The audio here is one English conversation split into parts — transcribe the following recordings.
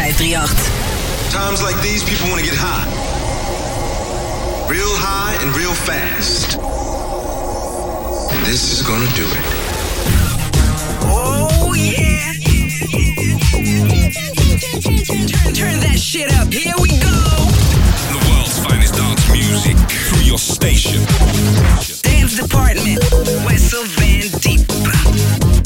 538. Times like these, people want to get high. Real high and real fast. And this is gonna do it. Oh, yeah. Turn, turn that shit up. Here we go. The world's finest dance music through your station. Dance Department. Wessel Van Deep.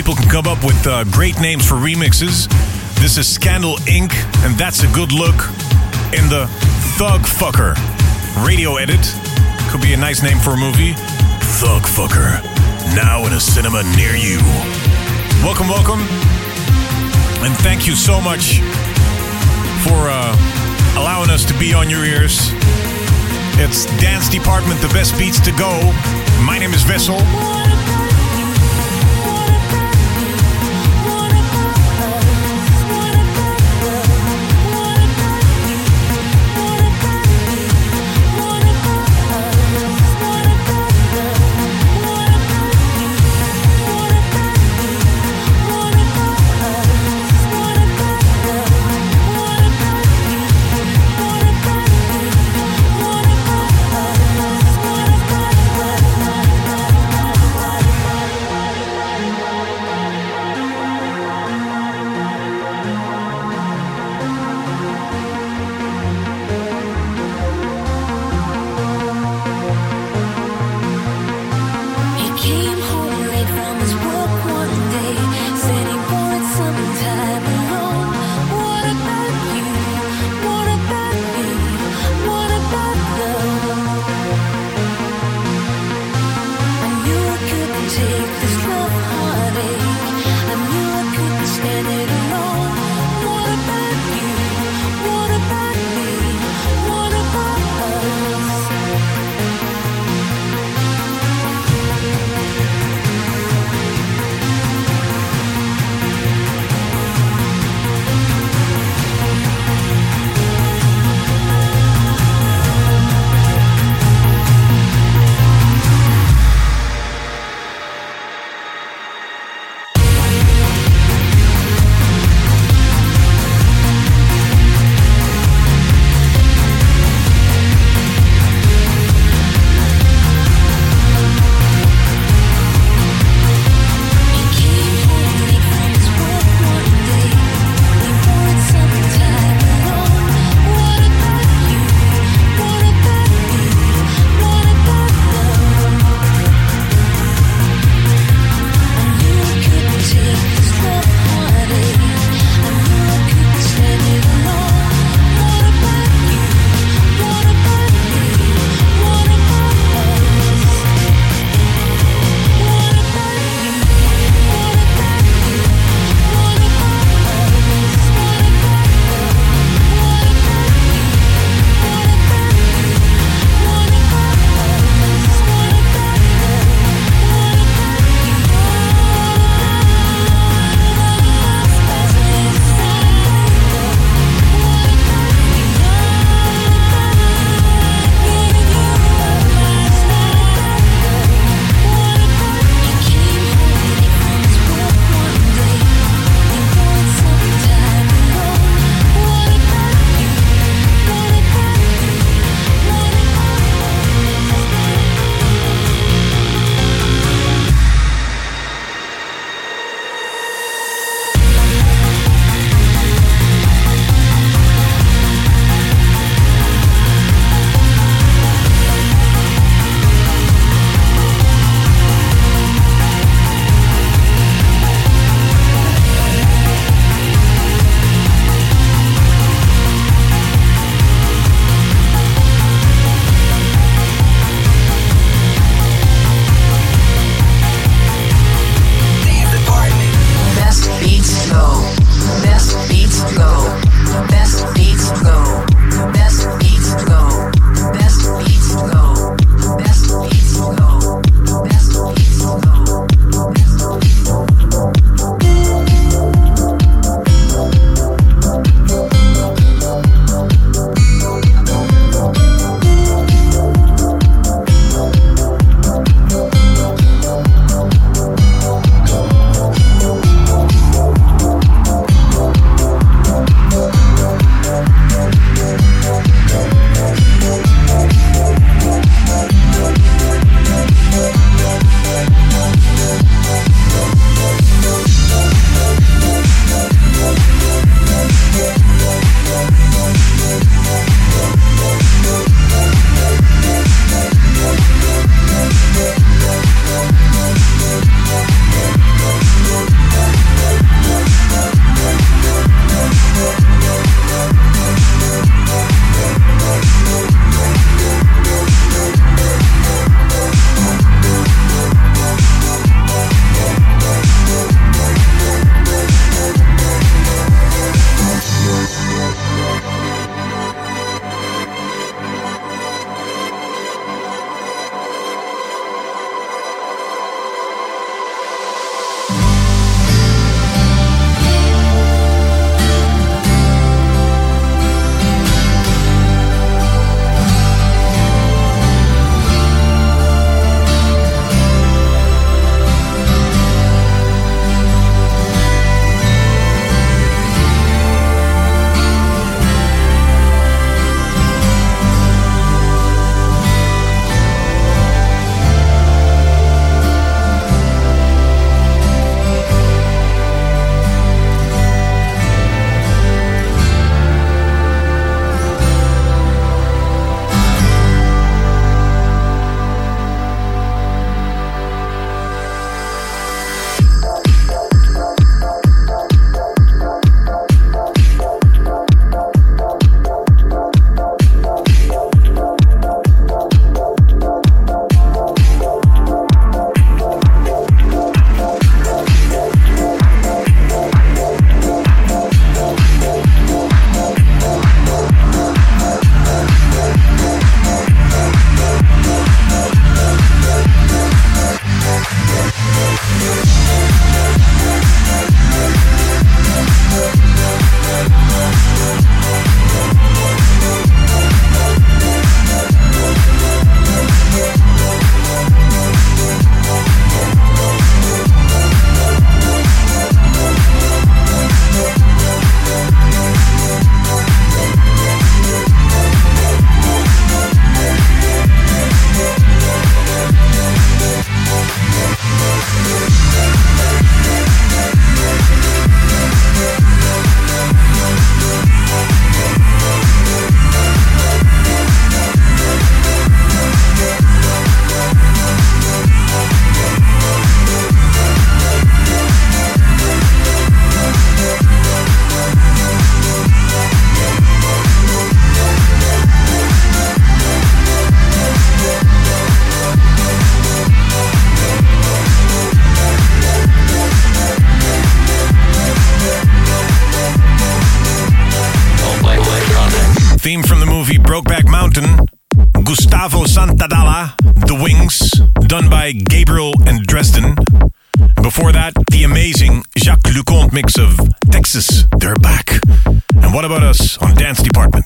People can come up with uh, great names for remixes. This is Scandal Inc., and that's a good look in the Thug Fucker radio edit. Could be a nice name for a movie. Thug Fucker, now in a cinema near you. Welcome, welcome, and thank you so much for uh, allowing us to be on your ears. It's Dance Department, the best beats to go. My name is Wessel. Mix of Texas, They're Back. And what about us on Dance Department?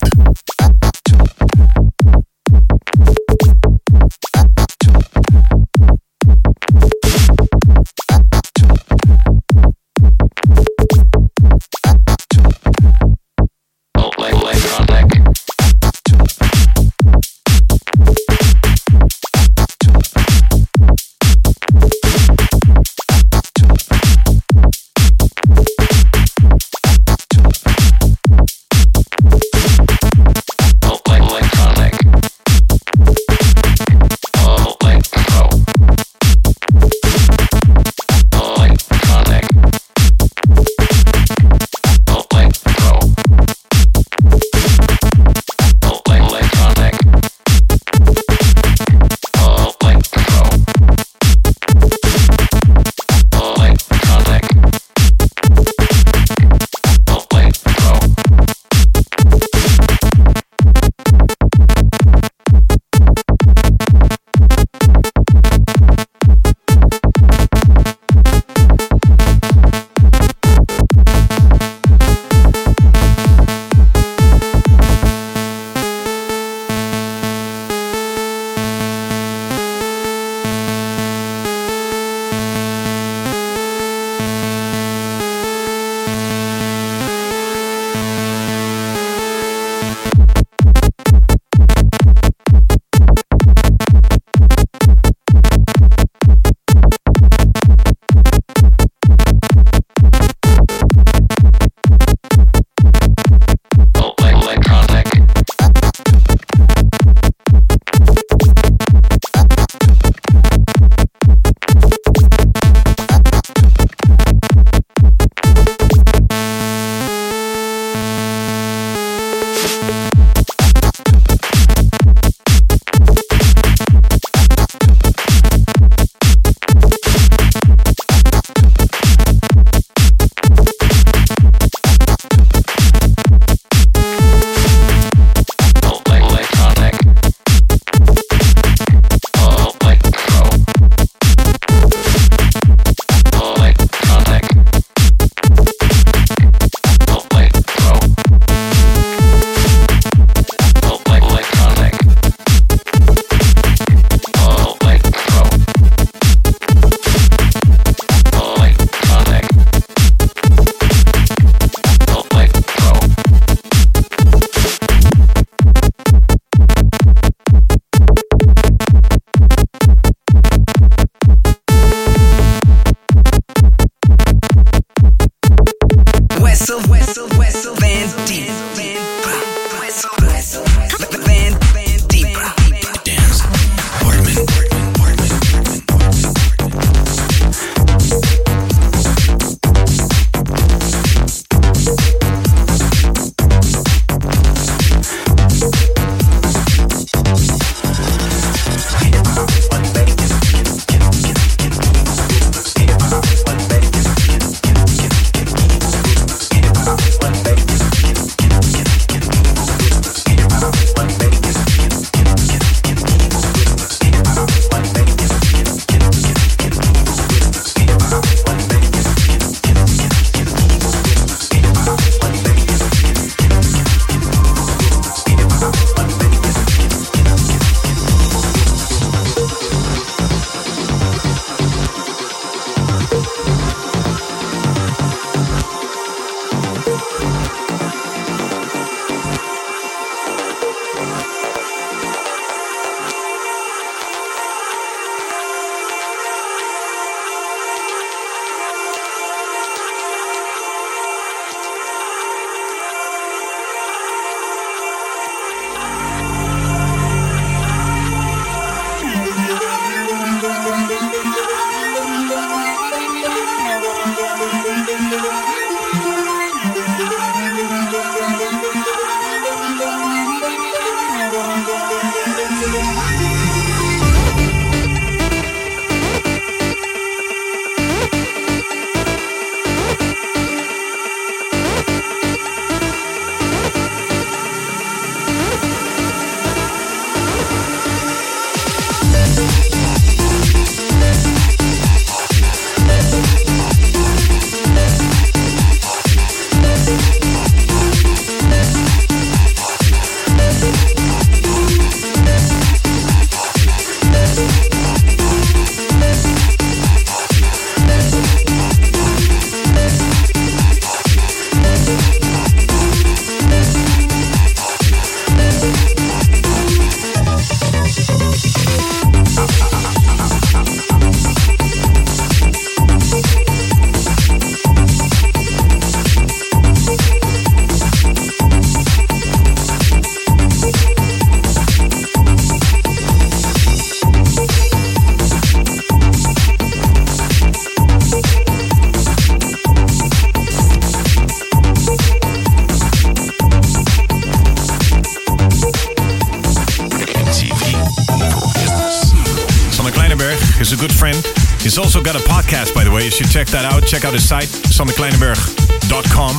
should check that out. Check out his site, sanderkleinenberg.com.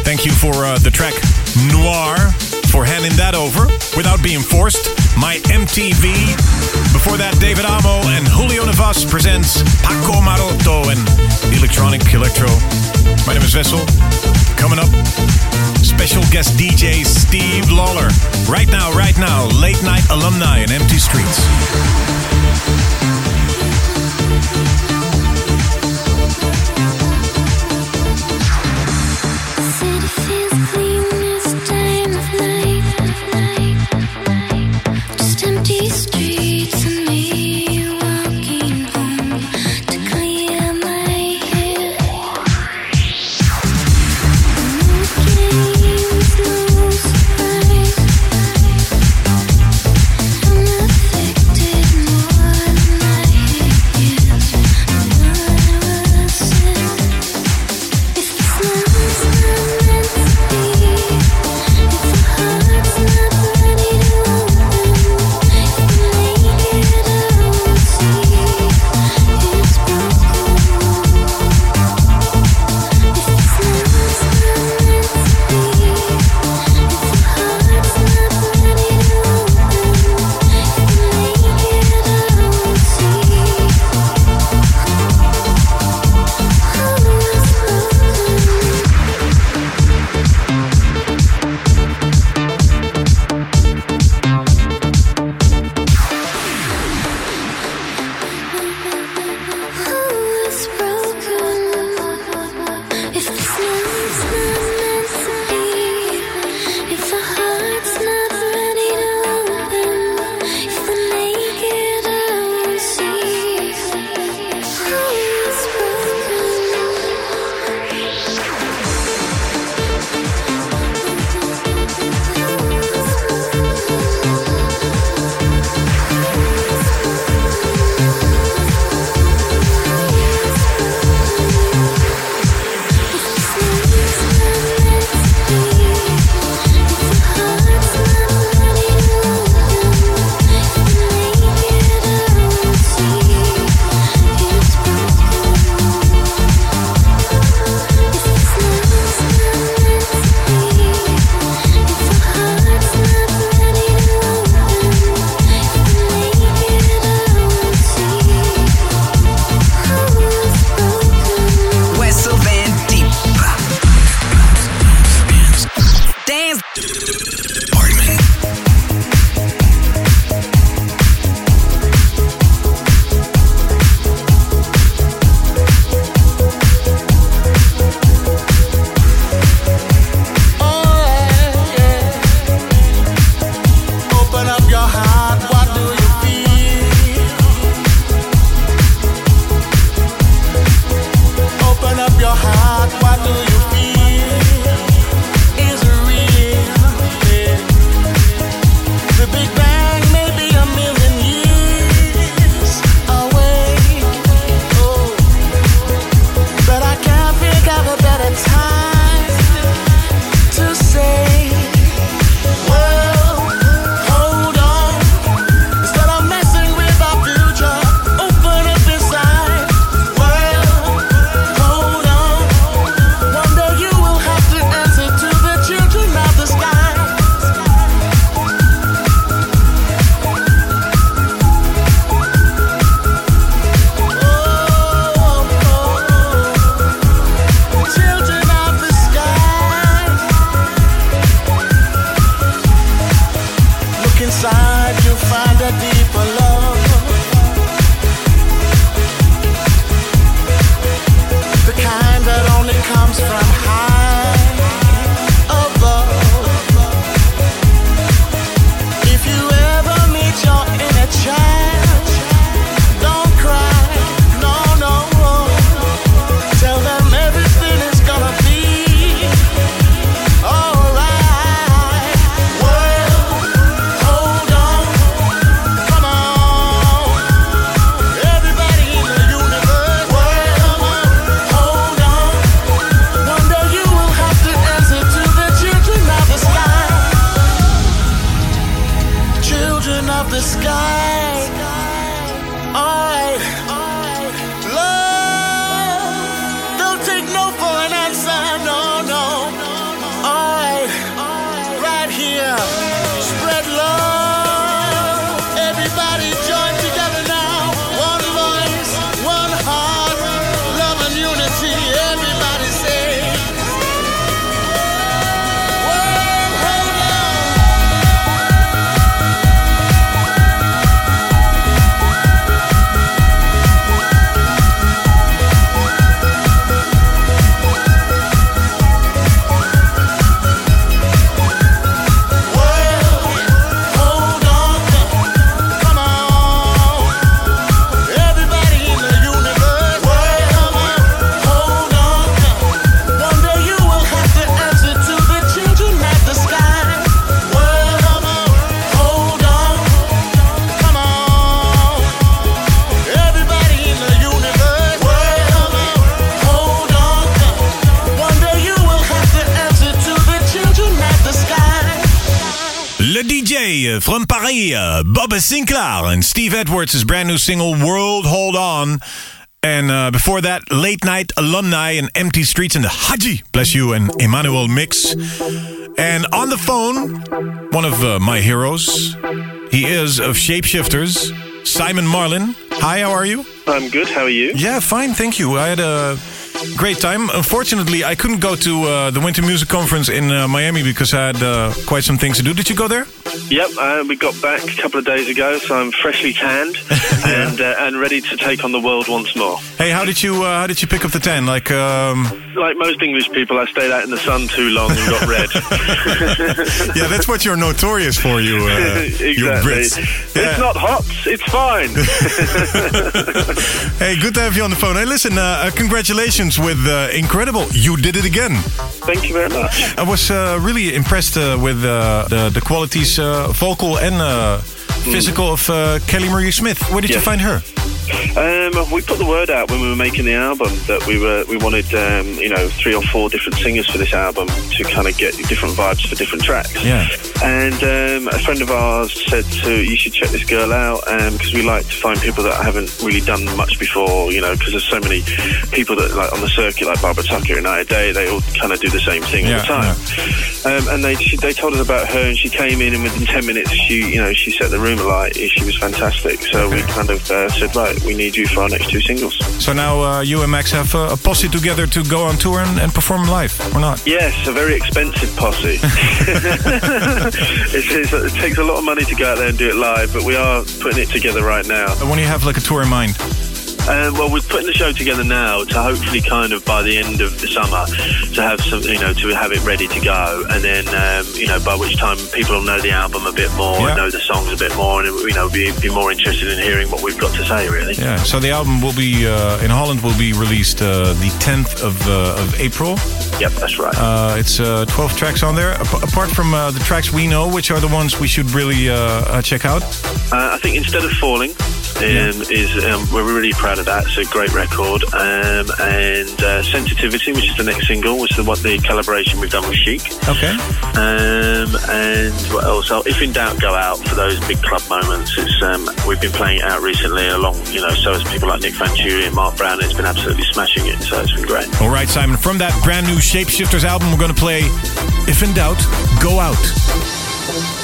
Thank you for uh, the track Noir for handing that over without being forced. My MTV. Before that, David Amo and Julio Navas presents Paco Maroto and the Electronic Electro. My name is Wessel. Coming up, special guest DJ Steve Lawler. Right now, right now, late night alumni in empty streets. DJ from Paris, uh, Bob Sinclar, and Steve Edwards' brand new single "World Hold On." And uh, before that, Late Night Alumni and Empty Streets and the Haji, bless you, and Emmanuel Mix. And on the phone, one of uh, my heroes. He is of Shapeshifters, Simon Marlin. Hi, how are you? I'm good. How are you? Yeah, fine, thank you. I had a great time. Unfortunately, I couldn't go to uh, the Winter Music Conference in uh, Miami because I had uh, quite some things to do. Did you go there? Yep. Uh, we got back a couple of days ago, so I'm freshly tanned and uh, and ready to take on the world once more. Hey, how did you uh, how did you pick up the tan? Like, um, Like most English people, I stayed out in the sun too long and got red. yeah, that's what you're notorious for, you, uh, exactly. you Brits. Yeah. It's not hot. It's fine. Hey, good to have you on the phone. Hey, listen, uh, uh, congratulations with uh, incredible. You did it again. Thank you very much. I was uh, really impressed uh, with uh, the the qualities, uh, vocal and uh, physical, of uh, Kelly Marie Smith. Where did you find her? Um, we put the word out when we were making the album that we were we wanted um, you know three or four different singers for this album to kind of get different vibes for different tracks. Yeah. And um, a friend of ours said to you should check this girl out because we like to find people that haven't really done much before. You know because there's so many people that like on the circuit like Barbara Tucker and Night Day they all kind of do the same thing Yeah, all the time. Um, and they she, they told us about her and she came in and within ten minutes she you know she set the room alight. She was fantastic. So we kind of uh, said right we need you for our next two singles. So now uh, you and Max have uh, a posse together to go on tour and, and perform live, or not? Yes, a very expensive posse. it's, it's, it takes a lot of money to go out there and do it live, but we are putting it together right now. When do you have like a tour in mind? Um, well, we're putting the show together now to hopefully kind of by the end of the summer to have some, you know, to have it ready to go, and then um, you know by which time people will know the album a bit more, Yeah. know the songs a bit more, and you know be, be more interested in hearing what we've got to say, really. Yeah. So the album will be uh, in Holland will be released uh, the 10th of uh, of April. Yep, that's right. Uh, it's uh, 12 tracks on there. Ap- apart from uh, the tracks we know, which are the ones we should really uh, uh, check out? Uh, I think instead of falling. Um, Is um, we're really proud of that. It's a great record, um, and uh, sensitivity, which is the next single, which is the, what the collaboration we've done with Chic. Okay. Um, and what else? Oh, if in doubt, go out for those big club moments. It's um, we've been playing it out recently, along you know, so as people like Nick Venturi and Mark Brown. It's been absolutely smashing it, so it's been great. All right, Simon. From that brand new Shapeshifters album, we're going to play If in Doubt, Go Out.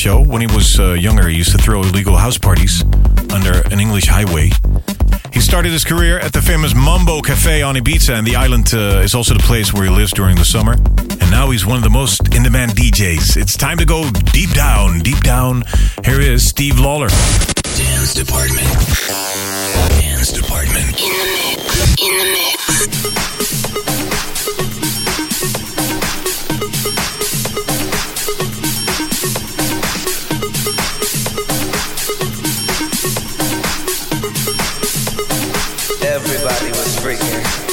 Show. When he was uh, younger, he used to throw illegal house parties under an English highway. He started his career at the famous Mambo Cafe on Ibiza, and the island uh, is also the place where he lives during the summer. And now he's one of the most in demand DJs. It's time to go deep down, deep down. Here is Steve Lawler. Dance Department. Dance Department. In the mix. In the mix. Freaking.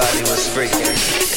Everybody was freaking.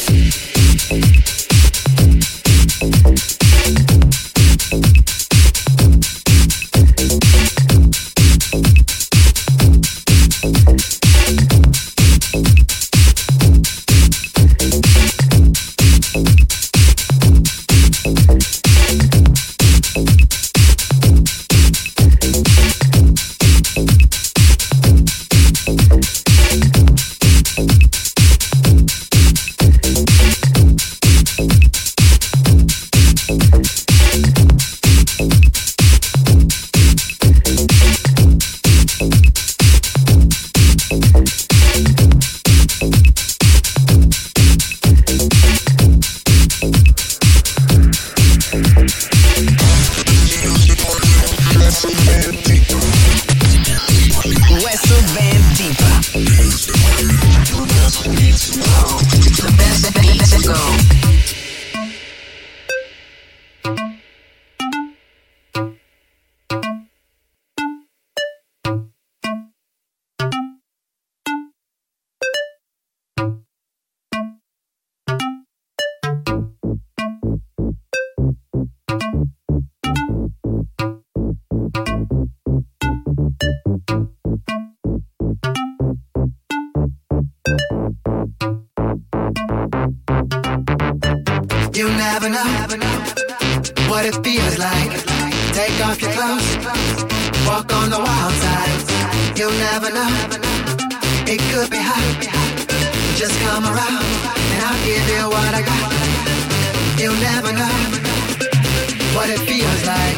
What it feels like.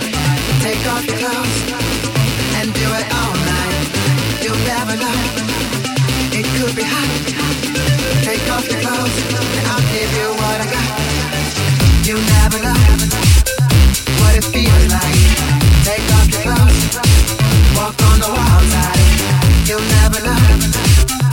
Take off your clothes and do it all night. You'll never know. It could be hot. Take off your clothes and I'll give you what I got. You'll never know what it feels like. Take off your clothes. Walk on the wild side. You'll never know.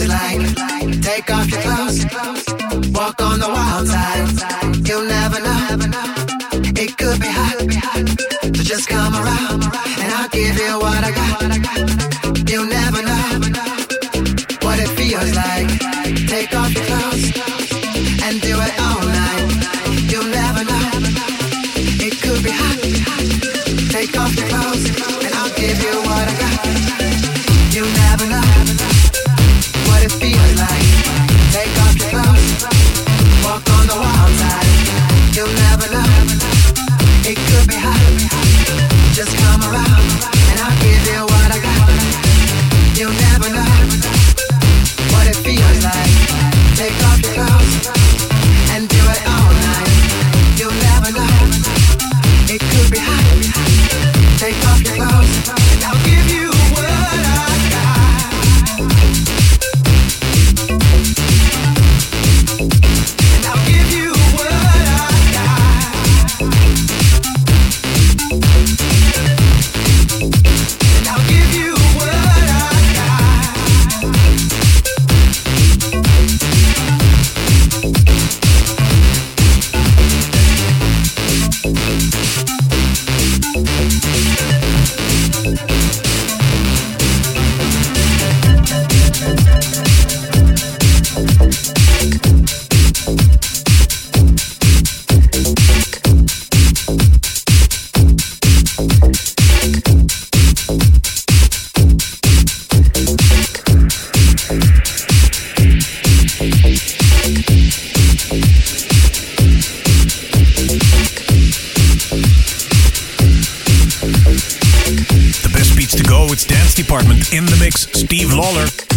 party line. Take off your clothes, walk on the wild side. You'll never know, it could be hot. So just come around, and I'll give you what I got. It's Dance Department. In the mix, Steve Lawler.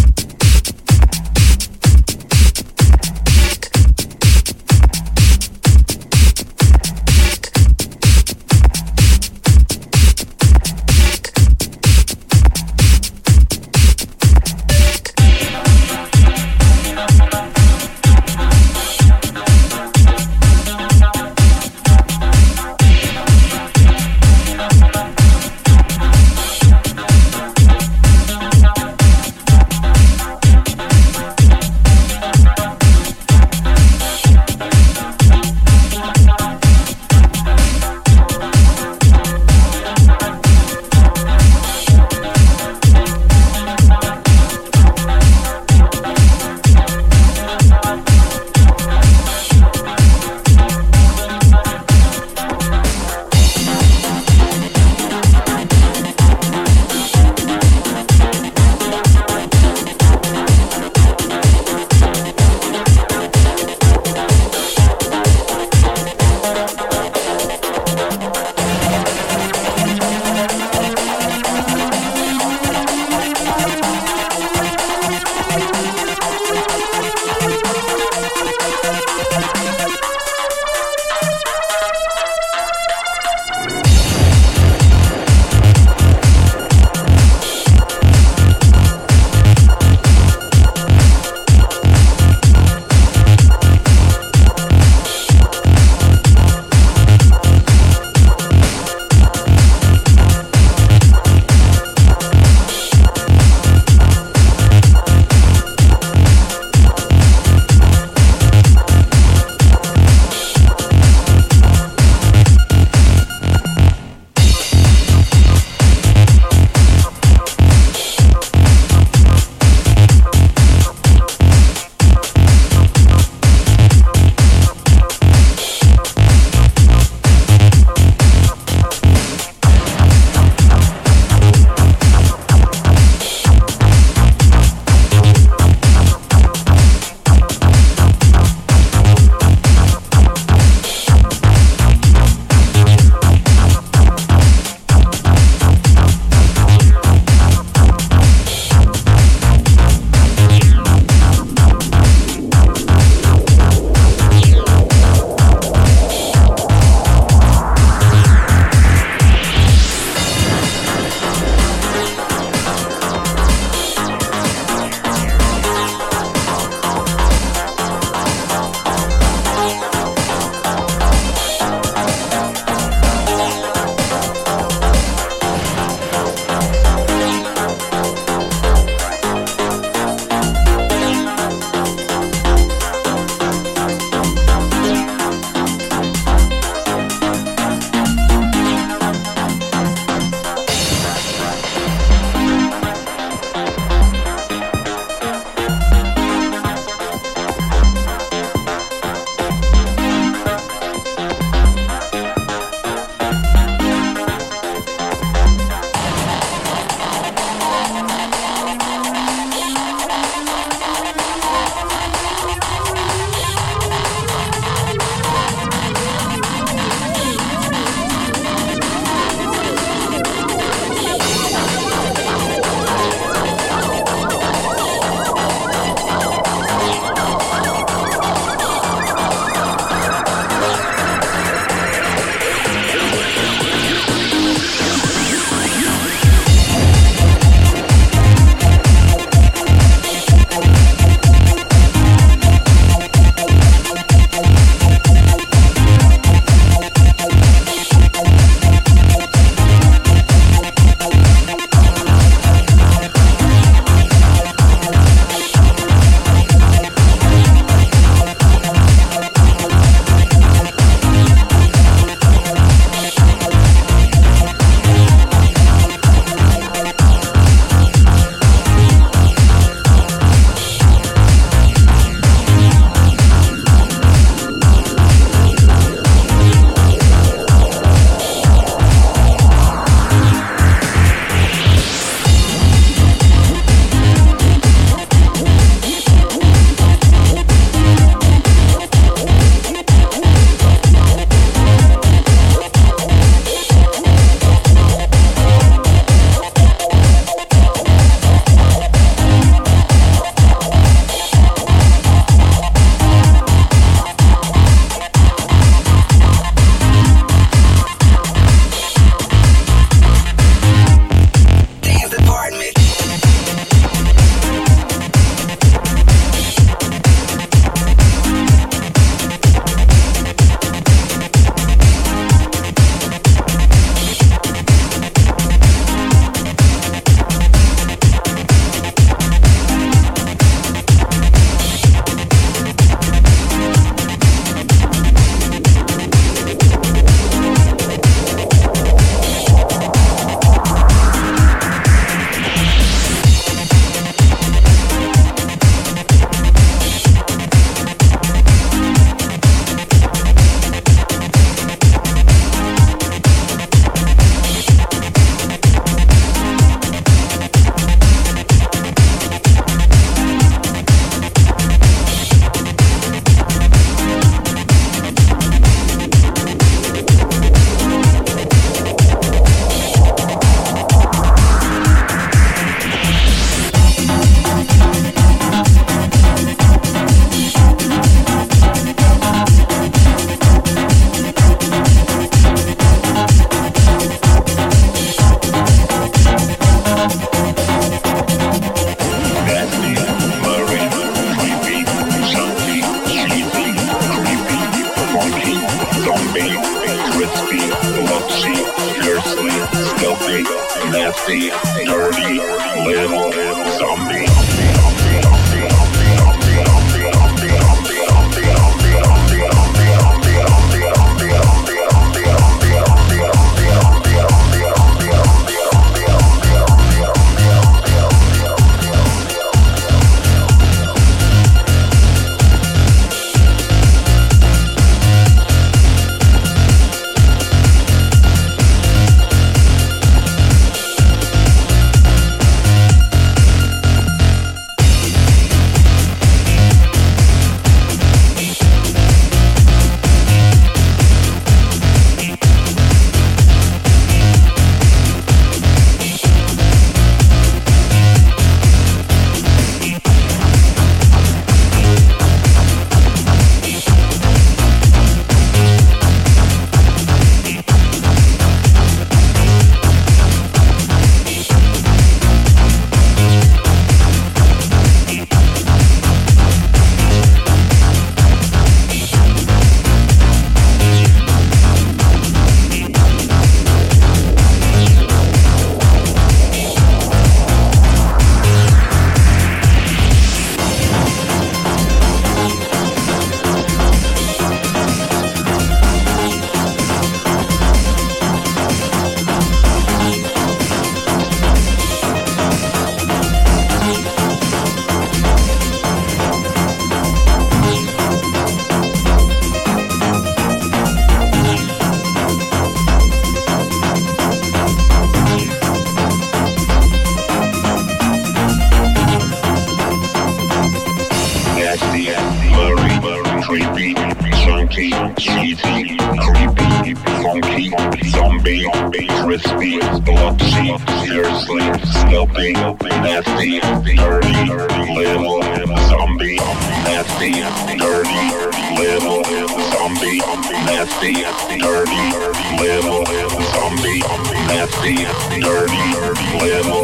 Nasty, dirty,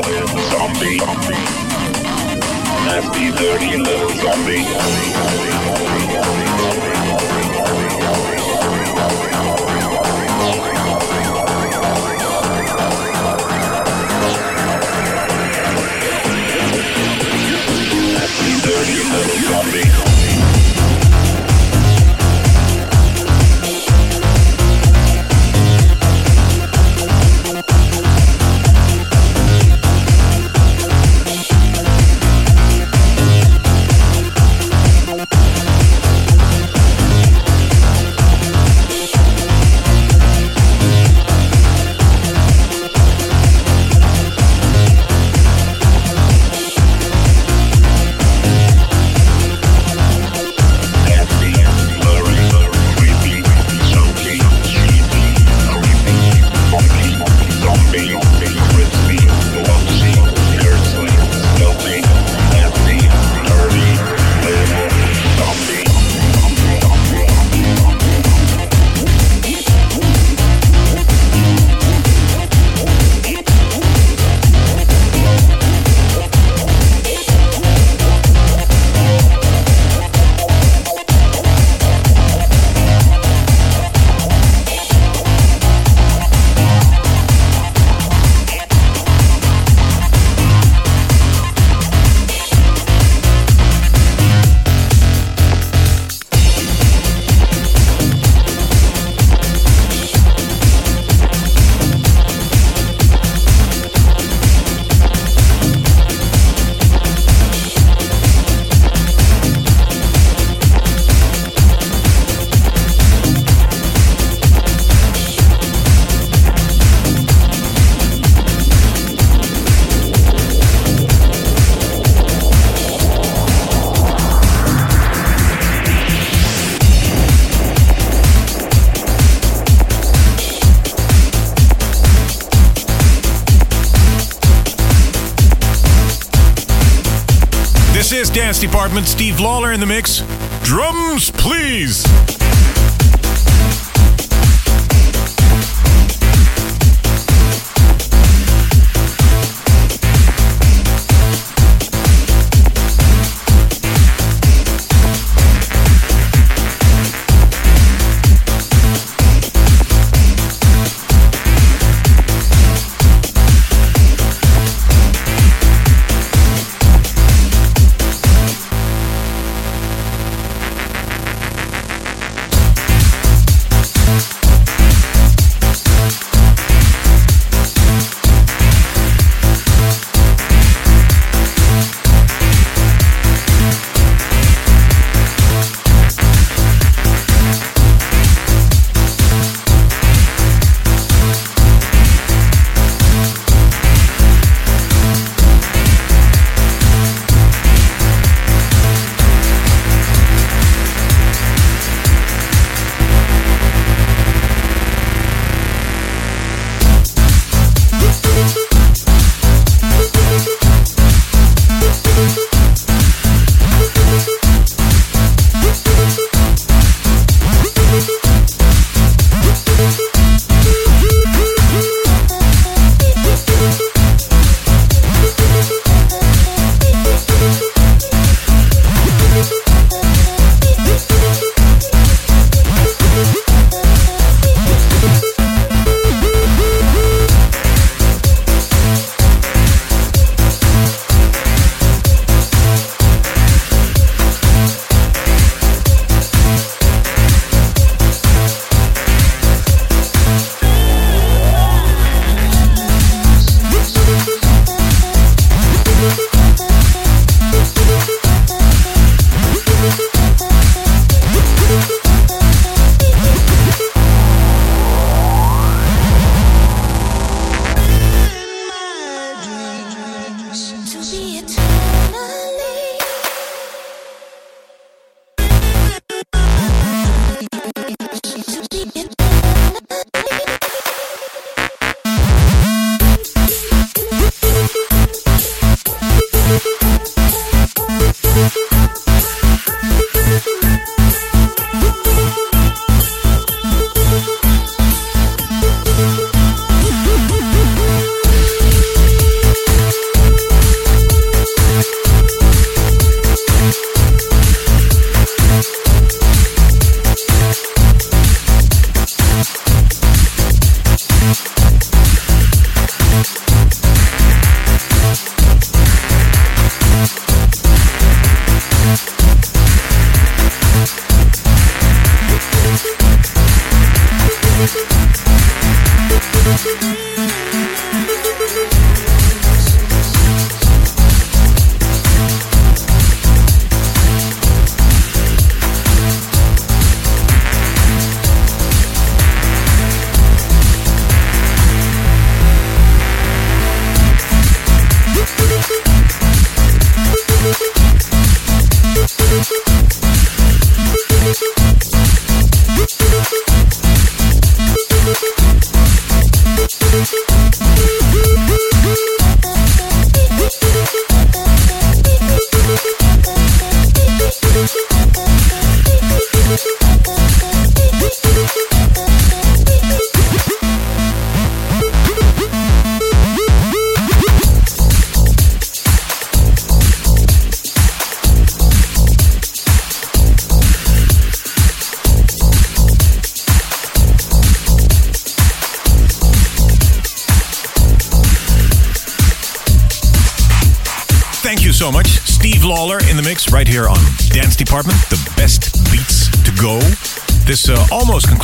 little zombie. Nasty, dirty little zombie. dirty little zombie. Department, Steve Lawler in the mix. Drums, please. Thank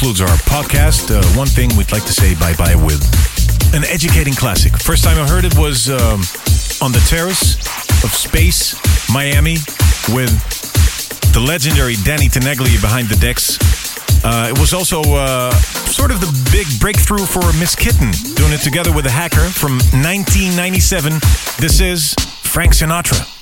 concludes our podcast. Uh, one thing we'd like to say bye bye with an educating classic. First time I heard it was um, on the terrace of Space, Miami, with the legendary Danny Tenaglia behind the decks. Uh, it was also uh, sort of the big breakthrough for Miss Kittin, doing it together with a hacker from 1997. This is Frank Sinatra.